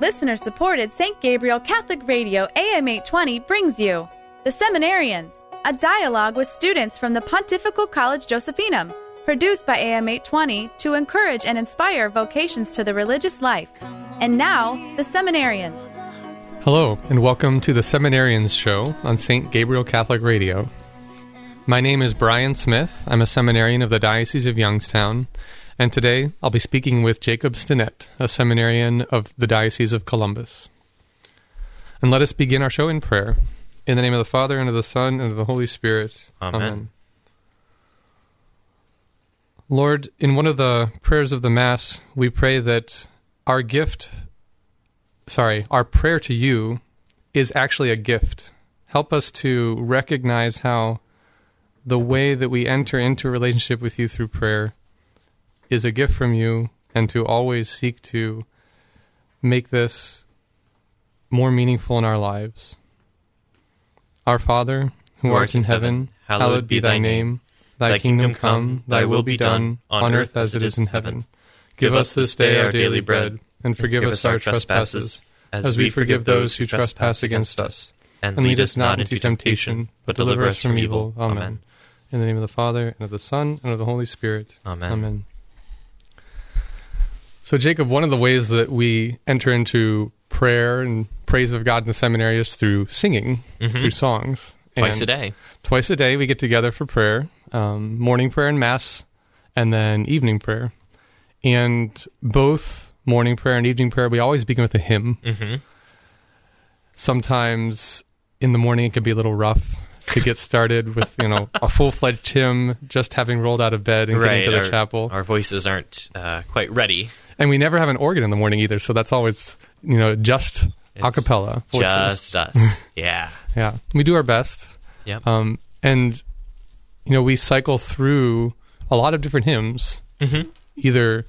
Listener supported St. Gabriel Catholic Radio AM 820 brings you The Seminarians, a dialogue with students from the Pontifical College Josephinum, produced by AM 820 to encourage and inspire vocations to the religious life. And now, The Seminarians. Hello, and welcome to the Seminarians Show on St. Gabriel Catholic Radio. My name is Brian Smith. I'm a seminarian of the Diocese of Youngstown, and today I'll be speaking with Jacob Stinnett, a seminarian of the Diocese of Columbus. And let us begin our show in prayer. In the name of the Father, and of the Son, and of the Holy Spirit. Amen. Lord, in one of the prayers of the Mass, we pray that our gift, sorry, our prayer to you is actually a gift. Help us to recognize how the way that we enter into a relationship with you through prayer is a gift from you and to always seek to make this more meaningful in our lives. Our Father, who art in heaven, hallowed be thy name. Thy kingdom come, thy will be done, on earth as it is in heaven. Give us this day our daily bread, and forgive us our trespasses, as we forgive those who trespass against us. And lead us not into temptation, but deliver us from evil. Amen. In the name of the Father, and of the Son, and of the Holy Spirit. Amen. Amen. So, Jacob, one of the ways that we enter into prayer and praise of God in the seminary is through singing, through songs. Mm-hmm. Twice And a day. Twice a day, we get together for prayer um, morning prayer and Mass, and then evening prayer. And both morning prayer and evening prayer, we always begin with a hymn. Mm-hmm. Sometimes in the morning, it can be a little rough to get started with, you know, a full fledged hymn, just having rolled out of bed and Right. getting to the our, chapel. our voices aren't uh, quite ready. And we never have an organ in the morning either, so that's always, you know, just a It's voices. Just us. yeah. Yeah, we do our best. Yep. Um, and, you know, we cycle through a lot of different hymns, Mhm. either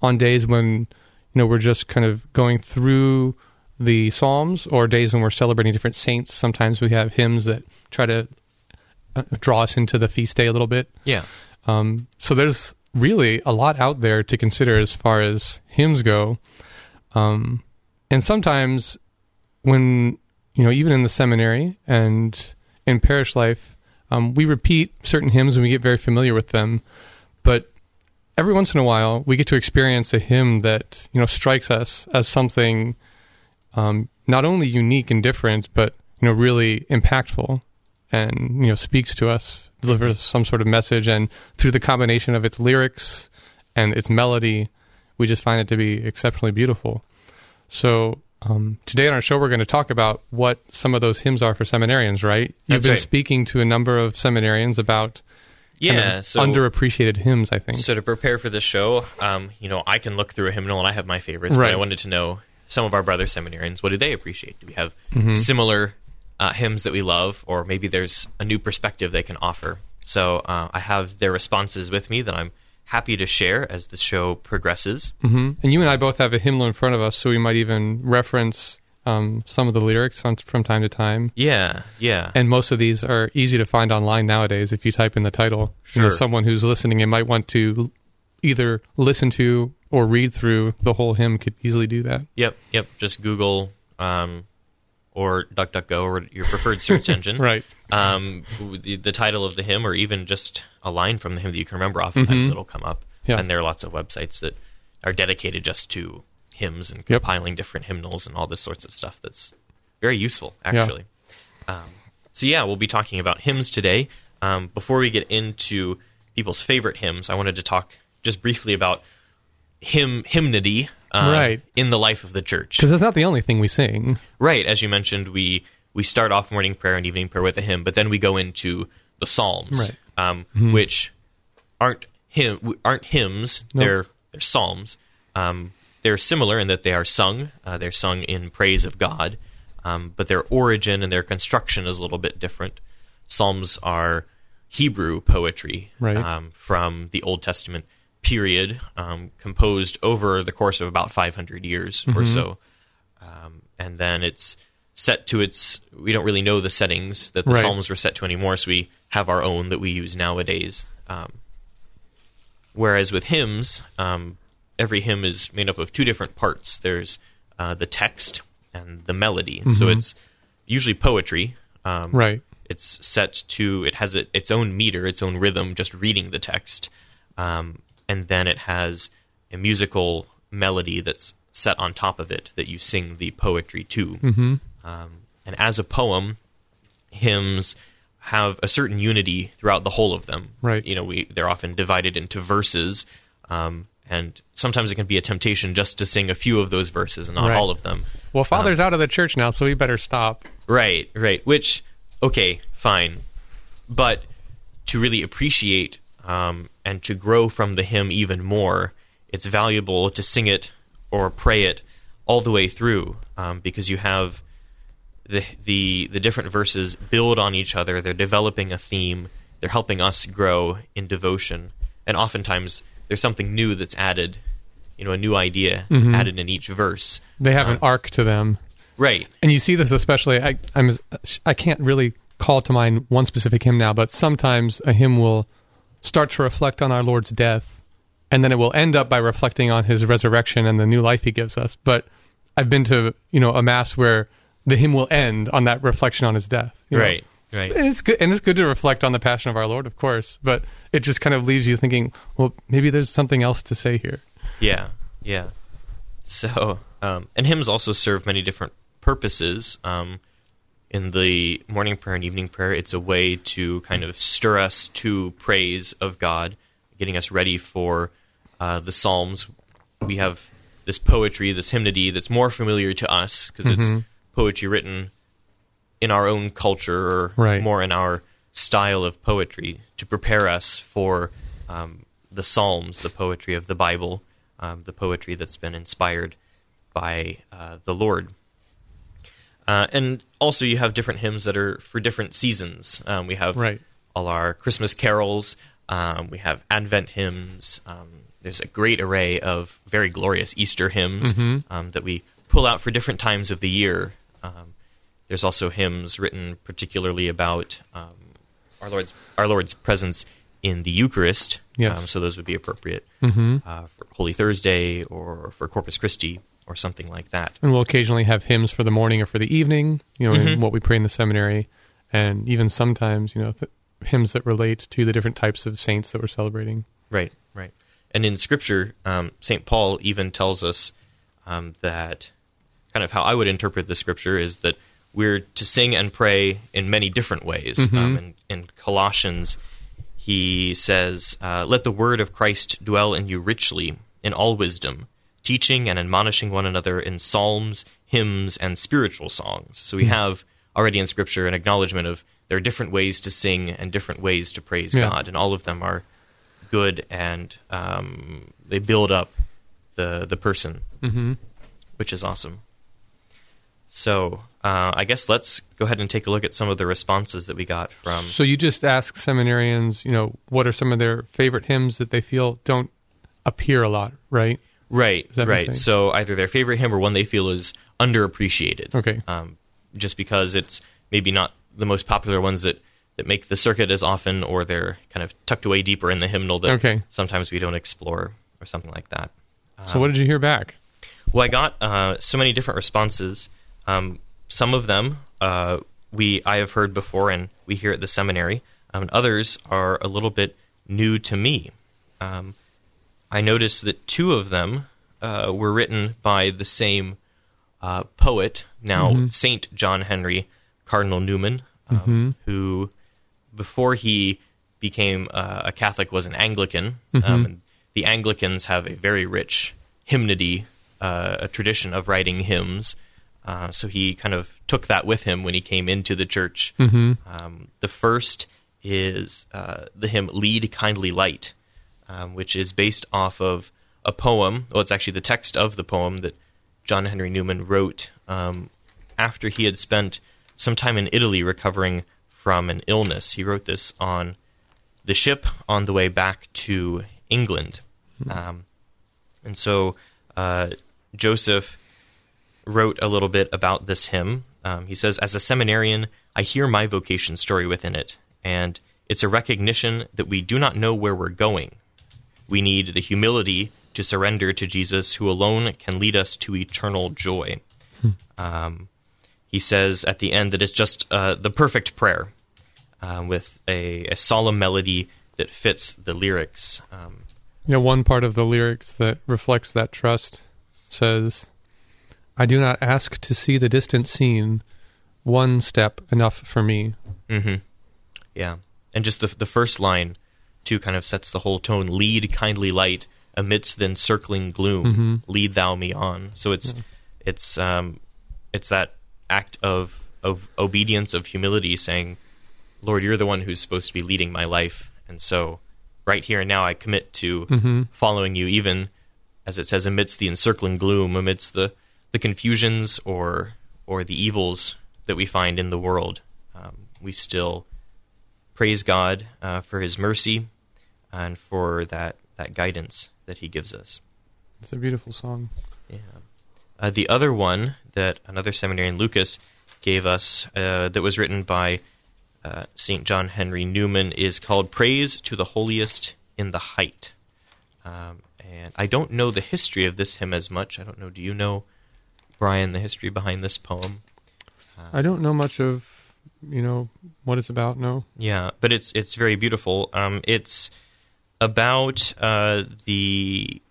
on days when, you know, we're just kind of going through the Psalms or days when we're celebrating different saints. Sometimes we have hymns that try to uh, draw us into the feast day a little bit. Yeah. Um, so there's really a lot out there to consider as far as hymns go. Um, and sometimes when, you know, even in the seminary and in parish life, um, we repeat certain hymns and we get very familiar with them. But every once in a while, we get to experience a hymn that, you know, strikes us as something um, not only unique and different, but, you know, really impactful and you know speaks to us, delivers some sort of message, and through the combination of its lyrics and its melody, we just find it to be exceptionally beautiful. So um, today on our show, we're going to talk about what some of those hymns are for seminarians. Right? You've That's been right. speaking to a number of seminarians about Yeah. so underappreciated hymns. I think. So to prepare for this show, um, you know, I can look through a hymnal and I have my favorites. Right. But I wanted to know some of our brother seminarians. What do they appreciate? Do we have Mm-hmm. similar uh, hymns that we love, or maybe there's a new perspective they can offer? So uh, I have their responses with me that I'm happy to share as the show progresses. hmm And you and I both have a hymnal in front of us, so we might even reference um, some of the lyrics on, from time to time. Yeah. Yeah. And most of these are easy to find online nowadays if you type in the title. You know, someone who's listening and might want to either listen to or read through the whole hymn could easily do that. Yep, yep. Just Google um, or DuckDuckGo or your preferred search engine. Right. Um, the, the title of the hymn, or even just a line from the hymn that you can remember. Oftentimes, it'll come up. Mm-hmm. Yeah. And there are lots of websites that are dedicated just to hymns and Yep. compiling different hymnals and all this sorts of stuff. That's very useful, Yeah. actually. Um, so yeah, we'll be talking about hymns today. Um, before we get into people's favorite hymns, I wanted to talk just briefly about hymn hymnody um, Right. in the life of the church. Because that's not the only thing we sing. Right, as you mentioned, we we start off morning prayer and evening prayer with a hymn, but then we go into the psalms, Right. um, which aren't hymn aren't hymns. They're they're psalms. Um, they're similar in that they are sung. Uh, they're sung in praise of God, um, but their origin and their construction is a little bit different. Psalms are Hebrew poetry Right. um, from the Old Testament period, um, composed over the course of about 500 years or so um, and then it's set to its. We don't really know the settings that the Right. psalms were set to anymore, so we have our own that we use nowadays. Um, whereas with hymns, um, every hymn is made up of two different parts. There's uh, the text and the melody. So it's usually poetry. Um, Right. It's set to it has a, its own meter, its own rhythm, just reading the text, um, and then it has a musical melody that's set on top of it that you sing the poetry to. Mm-hmm. Um, and as a poem, hymns have a certain unity throughout the whole of them. Right. You know, we they're often divided into verses, um, and sometimes it can be a temptation just to sing a few of those verses and not Right. all of them. Well, Father's out of the church now, so we better stop. Right, right. Which, okay, fine. But to really appreciate um, and to grow from the hymn even more, it's valuable to sing it or pray it all the way through um, because you have the, the the different verses build on each other. They're developing a theme. They're helping us grow in devotion, and oftentimes there's something new that's added. You know, a new idea added in each verse. They have an Um, arc to them. Right. and you see this especially I, I'm I can't really call to mind one specific hymn now, but sometimes a hymn will start to reflect on our Lord's death, and then it will end up by reflecting on His resurrection and the new life He gives us. But I've been to you know a mass where the hymn will end on that reflection on His death. you know? Right. Right. And it's good, and it's good to reflect on the passion of our Lord, of course. But it just kind of leaves you thinking, well, maybe there's something else to say here. Yeah, yeah. So, um, and hymns also serve many different purposes. Um, in the morning prayer and evening prayer, it's a way to kind of stir us to praise of God, getting us ready for uh, the Psalms. We have this poetry, this hymnody that's more familiar to us because it's poetry written in our own culture or Right. more in our style of poetry to prepare us for um, the Psalms, the poetry of the Bible, um, the poetry that's been inspired by uh, the Lord. Uh, and also, you have different hymns that are for different seasons. Um, we have Right. all our Christmas carols. Um, we have Advent hymns. Um, there's a great array of very glorious Easter hymns um, that we pull out for different times of the year. Um, there's also hymns written particularly about um, our Lord's our Lord's presence in the Eucharist. Yes. Um, so those would be appropriate uh, for Holy Thursday or for Corpus Christi or something like that. And we'll occasionally have hymns for the morning or for the evening, you know, Mm-hmm. in what we pray in the seminary. And even sometimes, you know, th- hymns that relate to the different types of saints that we're celebrating. Right, right. And in Scripture, um, St. Paul even tells us um, that kind of how I would interpret the Scripture is that we're to sing and pray in many different ways. Um, in, in Colossians, he says, uh, Let the word of Christ dwell in you richly in all wisdom, teaching and admonishing one another in psalms, hymns, and spiritual songs. So we have already in Scripture an acknowledgement of there are different ways to sing and different ways to praise Yeah. God, and all of them are good and um, they build up the the person, mm-hmm. which is awesome. So uh, I guess let's go ahead and take a look at some of the responses that we got from. So you just ask seminarians, you know, what are some of their favorite hymns that they feel don't appear a lot, right? Right, that what you're right. So either their favorite hymn or one they feel is underappreciated. Okay. Um, just because it's maybe not the most popular ones that, that make the circuit as often, or they're kind of tucked away deeper in the hymnal that Okay. sometimes we don't explore, or something like that. So what did you hear back? Well, I got uh, so many different responses. Um, some of them uh, we I have heard before, and we hear at the seminary. Um, and others are a little bit new to me. Um, I noticed that two of them uh, were written by the same uh, poet, now Saint John Henry Cardinal Newman, um, who before he became uh, a Catholic was an Anglican. Um, and the Anglicans have a very rich hymnody, uh, a tradition of writing hymns. Uh, so he kind of took that with him when he came into the church. Um, the first is uh, the hymn "Lead Kindly Light," um, which is based off of a poem. Well, it's actually the text of the poem that John Henry Newman wrote um, after he had spent some time in Italy recovering from an illness. He wrote this on the ship on the way back to England. Um, and so uh, Joseph wrote a little bit about this hymn. Um, he says, As a seminarian, I hear my vocation story within it, and it's a recognition that we do not know where we're going. We need the humility to surrender to Jesus, who alone can lead us to eternal joy. Um, he says at the end that it's just uh, the perfect prayer uh, with a, a, solemn melody that fits the lyrics. Um, you know, one part of the lyrics that reflects that trust says, I do not ask to see the distant scene, one step enough for me. Mm-hmm. Yeah. And just the, the first line, too, kind of sets the whole tone lead, kindly light, amidst the encircling gloom, mm-hmm. lead thou me on. So it's, yeah. it's, um, it's that act of of obedience of humility saying lord you're the one who's supposed to be leading my life and so right here and now i commit to mm-hmm. following you even as it says amidst the encircling gloom amidst the the confusions or or the evils that we find in the world um, we still praise god uh, for his mercy and for that that guidance that he gives us it's a beautiful song yeah uh, the other one that another seminarian, Lucas, gave us, uh, that was written by uh, St. John Henry Newman, is called Praise to the Holiest in the Height. Um, and I don't know the history of this hymn as much. I don't know. Do you know, Brian, the history behind this poem? I don't know much of, you know, what it's about. No. Yeah, but it's it's very beautiful. Um, it's about uh, the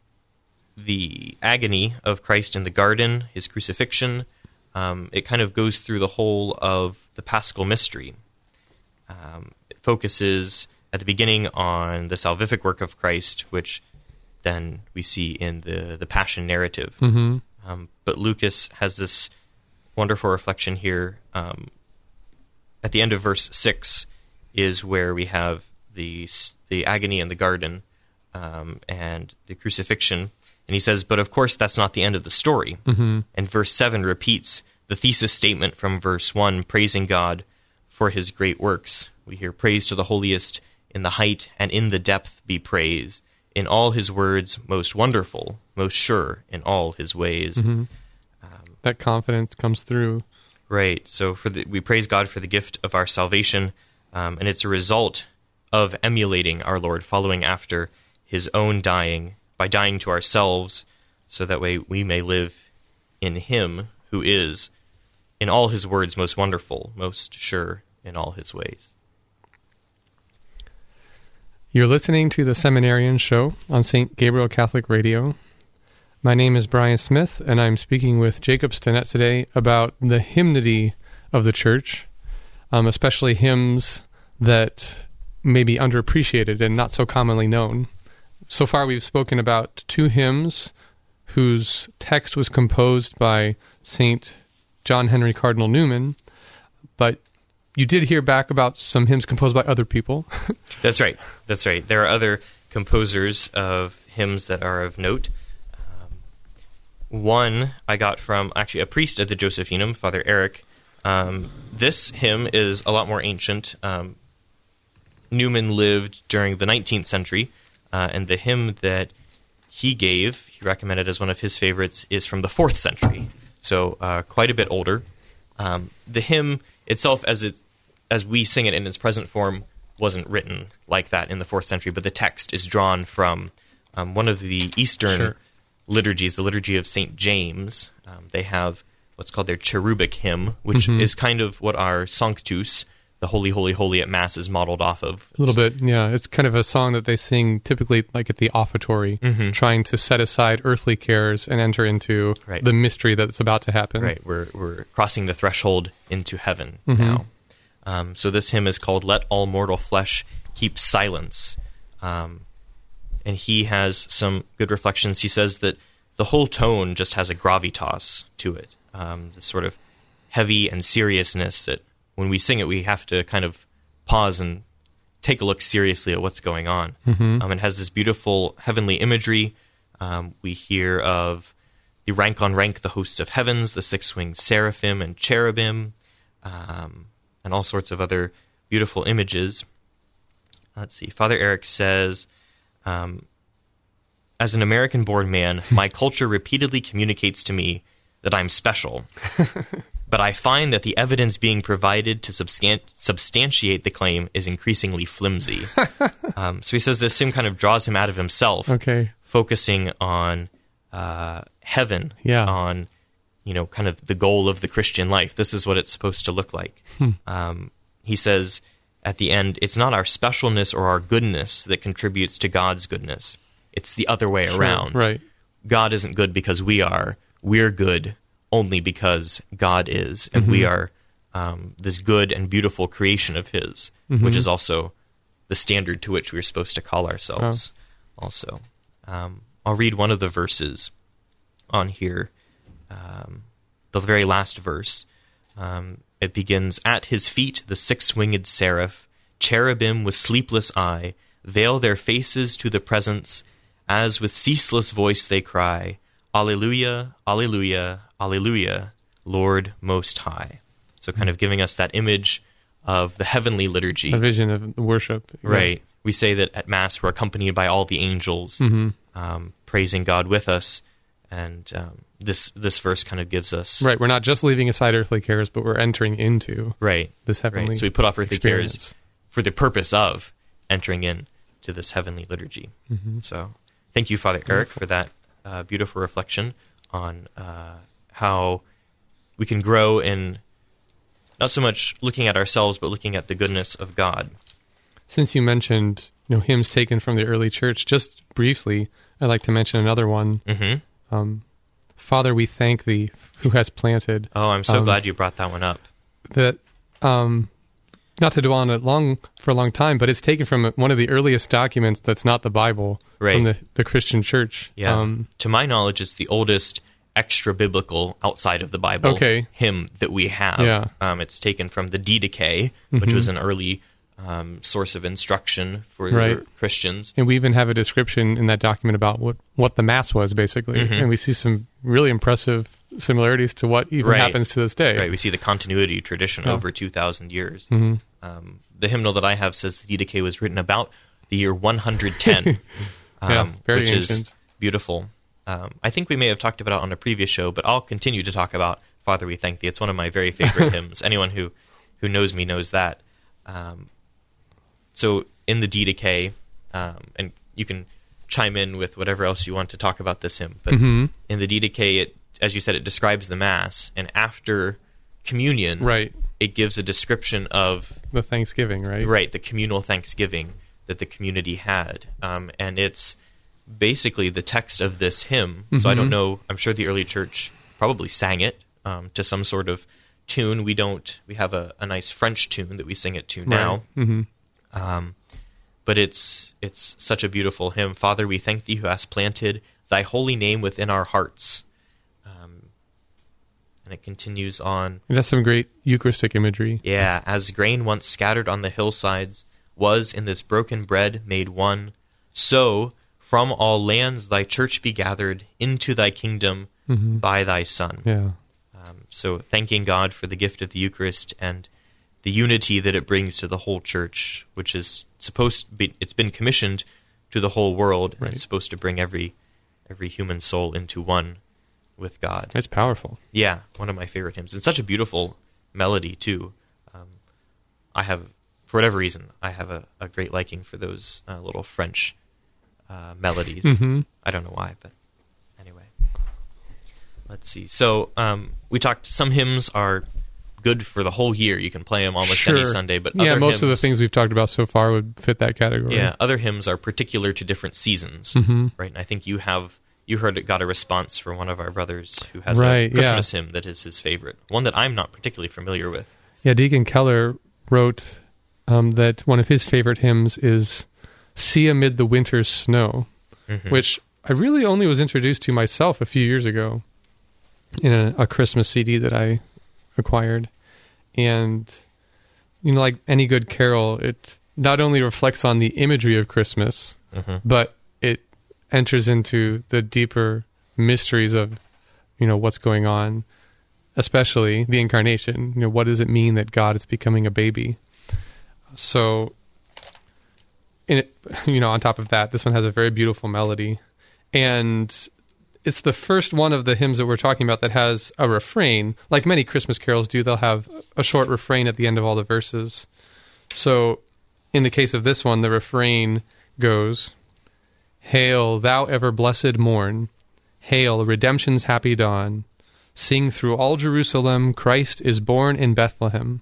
the agony of Christ in the garden, his crucifixion. Um, it kind of goes through the whole of the Paschal mystery. Um, it focuses at the beginning on the salvific work of Christ, which then we see in the the Passion narrative. Mm-hmm. Um, but Lucas has this wonderful reflection here. Um, at the end of verse six is where we have the the agony in the garden um, and the crucifixion and he says, but of course, that's not the end of the story. Mm-hmm. And verse 7 repeats the thesis statement from verse 1, praising God for his great works. We hear praise to the holiest in the height and in the depth be praise. In all his words, most wonderful, most sure in all his ways. Mm-hmm. Um, that confidence comes through. Right. So for the, we praise God for the gift of our salvation, um, and it's a result of emulating our Lord, following after his own dying by dying to ourselves, so that way we may live in Him who is, in all His words, most wonderful, most sure in all His ways. You're listening to the Seminarian Show on St. Gabriel Catholic Radio. My name is Brian Smith, and I'm speaking with Jacob Stinnett today about the hymnody of the church, um, especially hymns that may be underappreciated and not so commonly known so far we've spoken about two hymns whose text was composed by St. John Henry Cardinal Newman, but you did hear back about some hymns composed by other people. That's right. That's right. There are other composers of hymns that are of note. One I got from actually a priest at the Josephinum, Father Eric. Um, this hymn is a lot more ancient. Um, Newman lived during the 19th century, uh, and the hymn that he gave, he recommended as one of his favorites, is from the fourth century, so uh, quite a bit older. Um, the hymn itself, as it as we sing it in its present form, wasn't written like that in the fourth century, but the text is drawn from um, one of the Eastern sure. Liturgies, the liturgy of Saint James. Um, they have what's called their cherubic hymn, which mm-hmm. is kind of what our Sanctus, the Holy, Holy, Holy at Mass is modeled off of. A little bit, yeah. It's kind of a song that they sing typically like at the offertory, mm-hmm. trying to set aside earthly cares and enter into right. the mystery that's about to happen. Right, we're, we're crossing the threshold into heaven mm-hmm. now. Um, so this hymn is called Let All Mortal Flesh Keep Silence. Um, and he has some good reflections. He says that the whole tone just has a gravitas to it, um, this sort of heavy and seriousness that when we sing it, we have to kind of pause and take a look seriously at what's going on. Mm-hmm. Um, it has this beautiful heavenly imagery. Um, we hear of the rank on rank, the hosts of heavens, the six winged seraphim and cherubim, um, and all sorts of other beautiful images. Let's see. Father Eric says, um, as an American born man, my culture repeatedly communicates to me that I'm special. but I find that the evidence being provided to substan- substantiate the claim is increasingly flimsy. um, so he says this hymn kind of draws him out of himself. Okay. focusing on uh, heaven, Yeah. on you know, kind of the goal of the Christian life. This is what it's supposed to look like. Hmm. Um, he says at the end, it's not our specialness or our goodness that contributes to God's goodness. It's the other way around. Right. God isn't good because we are. We're good only because God is, and Mm-hmm. we are um, this good and beautiful creation of His, Mm-hmm. which is also the standard to which we're supposed to call ourselves. Oh. Also, um, I'll read one of the verses on here. Um, the very last verse. It begins At his feet, the six winged seraph, cherubim with sleepless eye, veil their faces to the presence, as with ceaseless voice they cry, Alleluia, Alleluia, Alleluia, Lord Most High. So, kind of giving us that image of the heavenly liturgy. A vision of worship. Yeah. Right. We say that at Mass we're accompanied by all the angels, um, praising God with us, and um, this this verse kind of gives us Right. We're not just leaving aside earthly cares, but we're entering into right, this heavenly. right. So we put off earthly experience. cares for the purpose of entering in to this heavenly liturgy. Mm-hmm. So thank you, Father Eric, for that uh, beautiful reflection on uh, how we can grow in not so much looking at ourselves, but looking at the goodness of God. Since you mentioned you know hymns taken from the early church, just briefly, I'd like to mention another one. hmm Um, Father, we thank thee, who has planted Oh, I'm so Um, glad you brought that one up. that. Um, not to dwell on it long for a long time, but it's taken from one of the earliest documents that's not the Bible Right. from the, the Christian church. Yeah. Um, to my knowledge, it's the oldest extra biblical outside of the Bible Okay. hymn that we have. Yeah. Um, it's taken from the Didache, which was an early um, source of instruction for Right. Christians. and we even have a description in that document about what, what the mass was basically, Mm-hmm. and we see some really impressive similarities to what even Right. happens to this day. Right. We see the continuity tradition Yeah. over 2,000 years. Mm-hmm. Um, the hymnal that I have says the Didache was written about the year 110, um, Yeah, very which is beautiful. Um, I think we may have talked about it on a previous show, but I'll continue to talk about Father We Thank Thee. It's one of my very favorite hymns. Anyone who, who knows me knows that. So in the Didache, um, and you can chime in with whatever else you want to talk about this hymn, but Mm-hmm. in the Didache, it, as you said, it describes the Mass, and after communion, Right. it gives a description of The Thanksgiving, right? right the communal thanksgiving that the community had um, and it's basically the text of this hymn so i Mm-hmm. don't know i'm sure the early church probably sang it um, to some sort of tune we don't we have a, a nice french tune that we sing it to now hmm um, but it's it's such a beautiful hymn father we thank thee who hast planted thy holy name within our hearts um, and it continues on It has some great Eucharistic imagery. yeah, as grain once scattered on the hillsides was in this broken bread made one, so from all lands thy church be gathered into thy kingdom by thy Son. Yeah. Um, so thanking God for the gift of the Eucharist and the unity that it brings to the whole church, which is supposed to be, it's been commissioned to the whole world. and It's supposed to bring every every human soul into one with God. It's powerful. Yeah, one of my favorite hymns, and such a beautiful melody too. Um, I have, for whatever reason, I have a, a great liking for those uh, little French uh, melodies. Mhm. I don't know why, but anyway. Let's see. So um, we talked. Some hymns are good for the whole year. You can play them almost any Sunday, but yeah, most of the things we've talked about so far would fit that category. yeah, other hymns are particular to different seasons, Mm-hmm. right? And I think you have you heard it got a response from one of our brothers who has Right, a yeah. Christmas hymn that is his favorite, one that I'm not particularly familiar with. Yeah, Deacon Keller wrote um, that one of his favorite hymns is "See Amid the Winter's Snow," Mhm. which I really only was introduced to myself a few years ago in a, a Christmas CD that I acquired, and you know, like any good carol, it not only reflects on the imagery of Christmas, Mhm. but it enters into the deeper mysteries of you know what's going on especially the incarnation. You know what does it mean that god is becoming a baby? So in it, you know on top of that this one has a very beautiful melody. And it's the first one of the hymns that we're talking about that has a refrain like many christmas carols do they'll have a short refrain at the end of all the verses so in the case of this one the refrain goes Hail, thou ever blessed morn. Hail, redemption's happy dawn. Sing through all Jerusalem, Christ is born in Bethlehem.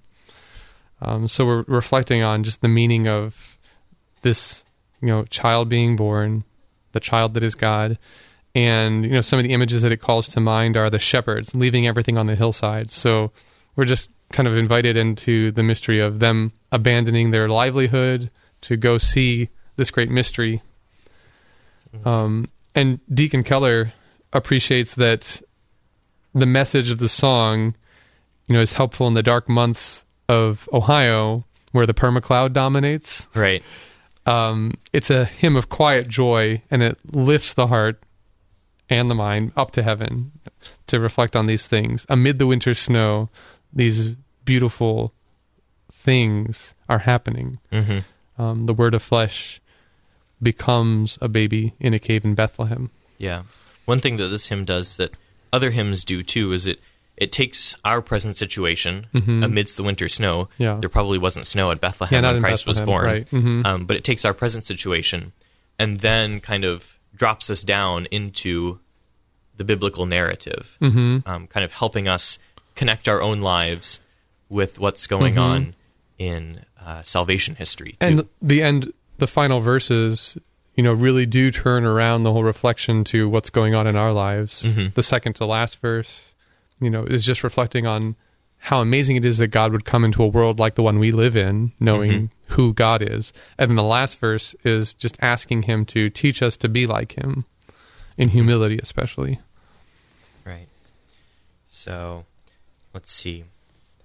Um, so we're reflecting on just the meaning of this, you know, child being born, the child that is God, and you know some of the images that it calls to mind are the shepherds leaving everything on the hillside. So we're just kind of invited into the mystery of them abandoning their livelihood to go see this great mystery. Um, and Deacon Keller appreciates that the message of the song, you know, is helpful in the dark months of Ohio where the permacloud dominates. Right. Um, it's a hymn of quiet joy, and it lifts the heart and the mind up to heaven to reflect on these things. Amid the winter snow, these beautiful things are happening. hmm Um, the word of flesh becomes a baby in a cave in Bethlehem. Yeah. One thing that this hymn does that other hymns do too is it it takes our present situation amidst the winter snow. Mm-hmm. Yeah. There probably wasn't snow at Bethlehem Yeah, when Christ was Bethlehem, born. right. Mhm. Um, but it takes our present situation and then kind of drops us down into the biblical narrative, mm-hmm. um, kind of helping us connect our own lives with what's going Mm-hmm. on in uh, salvation history. Too. And the end, the final verses, you know, really do turn around the whole reflection to what's going on in our lives. The second to last verse, you know, is just reflecting on how amazing it is that God would come into a world like the one we live in, knowing who God is. And then the last verse is just asking Him to teach us to be like Him, in humility, especially. Right. So, let's see.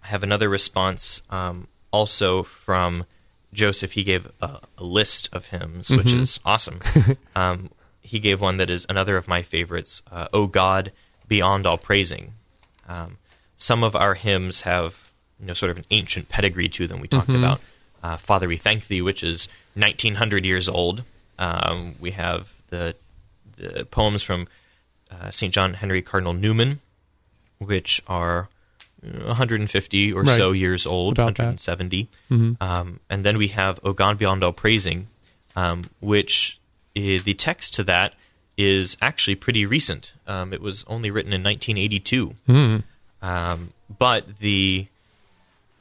I have another response um, also from Joseph. He gave a, a list of hymns, which is awesome. um, he gave one that is another of my favorites uh, O God, beyond all praising. Um, some of our hymns have you know, sort of an ancient pedigree to them. We talked about uh, Father, We Thank Thee, which is 1900 years old. Um, we have the, the poems from uh, St. John Henry Cardinal Newman, which are uh, 150 or so years old, About that. 170. Um, and then we have O God Beyond All Praising, um, which i the text to that is actually pretty recent. Um, it was only written in 1982. Um, but the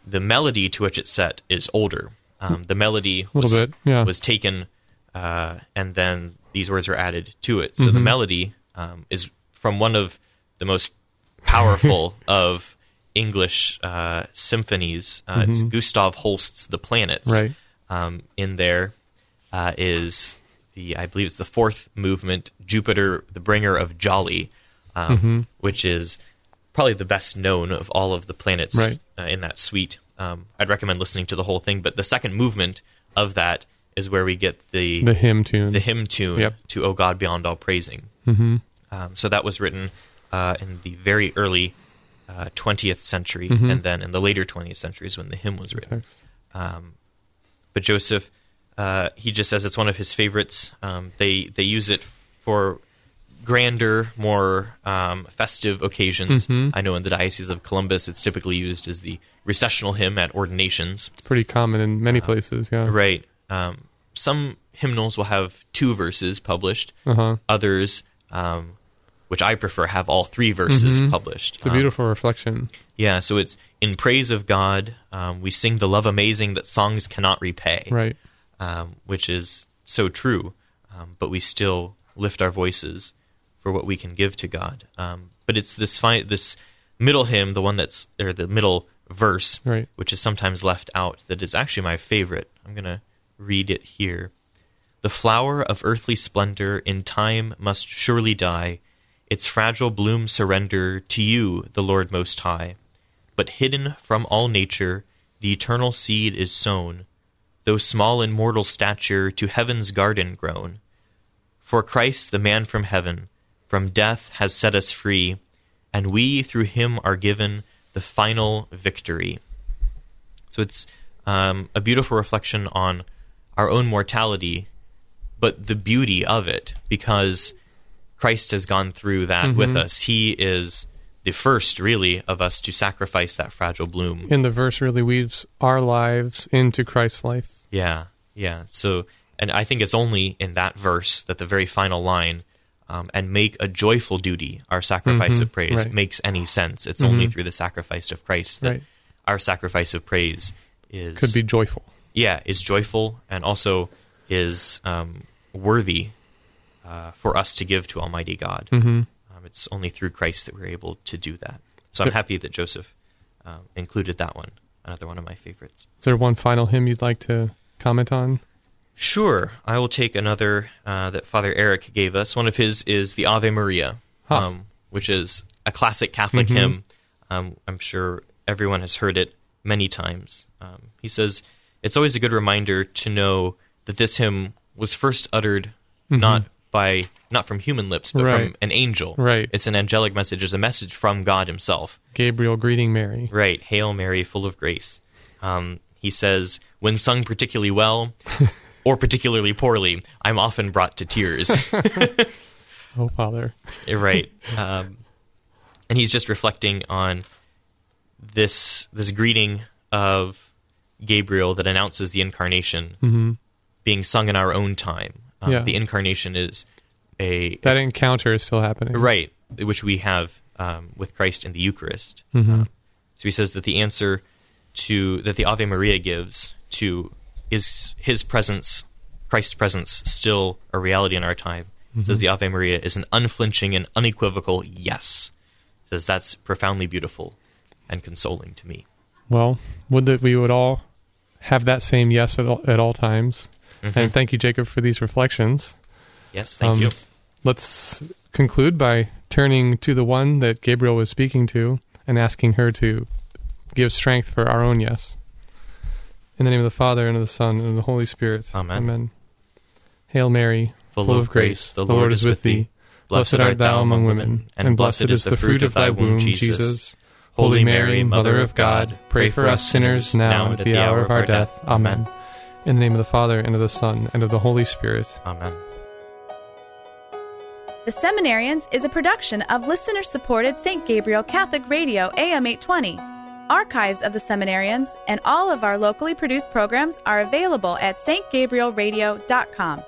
the melody to which it's set is older. Um, the melody was, bit, yeah. was taken, uh, and then these words are added to it. So the Mm-hmm. melody um, is from one of the most powerful of English uh, symphonies. Uh, It's Gustav Holst's "The Planets." Mm-hmm. Right. Um, in there uh, is the I believe it's the fourth movement, Jupiter, the bringer of jolly, um, Mm-hmm. which is probably the best known of all of the planets Right. uh, in that suite. Um, I'd recommend listening to the whole thing, but the second movement of that is where we get the The hymn tune. the hymn tune Yep. to "O God Beyond All Praising." Mm-hmm. Um, so that was written uh, in the very early uh, 20th century, Mm-hmm. and then in the later 20th centuries when the hymn was written. Um, but Joseph, uh, he just says it's one of his favorites. Um, they they use it for grander, more um, festive occasions. Mm-hmm. I know in the Diocese of Columbus, it's typically used as the recessional hymn at ordinations. It's pretty common in many places, yeah. Right. Um, some hymnals will have two verses published. Uh-huh. Others, um, which I prefer, have all three verses published. It's a Um, beautiful reflection. yeah, so it's in praise of God. Um, we sing the love amazing that songs cannot repay. Right. Um, which is so true. Um, but we still lift our voices for what we can give to God. Um, but it's this fi- this middle hymn, the one that's or the middle verse, Right. which is sometimes left out, that is actually my favorite. I'm gonna read it here. The flower of earthly splendor in time must surely die, its fragile bloom surrender to you, the Lord Most High. But hidden from all nature, the eternal seed is sown, though small in mortal stature, to heaven's garden grown. For Christ, the man from heaven, from death has set us free, and we through him are given the final victory. So it's um, a beautiful reflection on our own mortality, but the beauty of it, because Christ has gone through that with us. He is the first, really, of us to sacrifice that fragile bloom. And the verse really weaves our lives into Christ's life. Yeah, yeah. So and I think it's only in that verse that the very final line, um, and make a joyful duty our sacrifice Mhm, of praise right. makes any sense. It's only Mhm. through the sacrifice of Christ that Right. our sacrifice of praise is Could be joyful. yeah is joyful and also is um, worthy uh, for us to give to Almighty God. hmm Um, it's only through Christ that we're able to do that. So So- I'm happy that Joseph um, included that one. Another one of my favorites. Is there one final hymn you'd like to comment on? Sure, I will take another uh, that Father Eric gave us. One of his is the Ave Maria, Huh. um, which is a classic Catholic Mhm. hymn. Um, I'm sure everyone has heard it many times. Um, he says it's always a good reminder to know that this hymn was first uttered not by not from human lips, but Mm-hmm. Right. from an angel. Right. It's an angelic message. It's a message from God Himself. Gabriel greeting Mary. Right. Hail Mary, full of grace. Um, he says, when sung particularly well or particularly poorly, I'm often brought to tears. Oh, Father. right. Um, and he's just reflecting on this this greeting of Gabriel that announces the incarnation hmm being sung in our own time. Um, Yeah. The incarnation is a That encounter is still happening. right, which we have um, with Christ in the Eucharist. Mhm. Um, so he says that the answer to that the Ave Maria gives to is His presence, Christ's presence, still a reality in our time. He says the Ave Maria is an unflinching and unequivocal yes. Says that's profoundly beautiful and consoling to me. Well, would that we would all have that same yes at all, at all times. And thank you, Jacob, for these reflections. Yes, thank Um, you. Let's conclude by turning to the one that Gabriel was speaking to and asking her to give strength for our own yes. In the name of the Father, and of the Son, and of the Holy Spirit. Amen. Amen. Hail Mary, Full, of grace, the Lord is with thee. Blessed art thou among women, and blessed is the fruit of thy womb, Jesus. Holy Mary, Mother of God, pray for us sinners now and at the hour of our death. Amen. In the name of the Father, and of the Son, and of the Holy Spirit. Amen. The Seminarians is a production of listener supported St. Gabriel Catholic Radio AM 820. Archives of the Seminarians and all of our locally produced programs are available at stgabrielradio.com.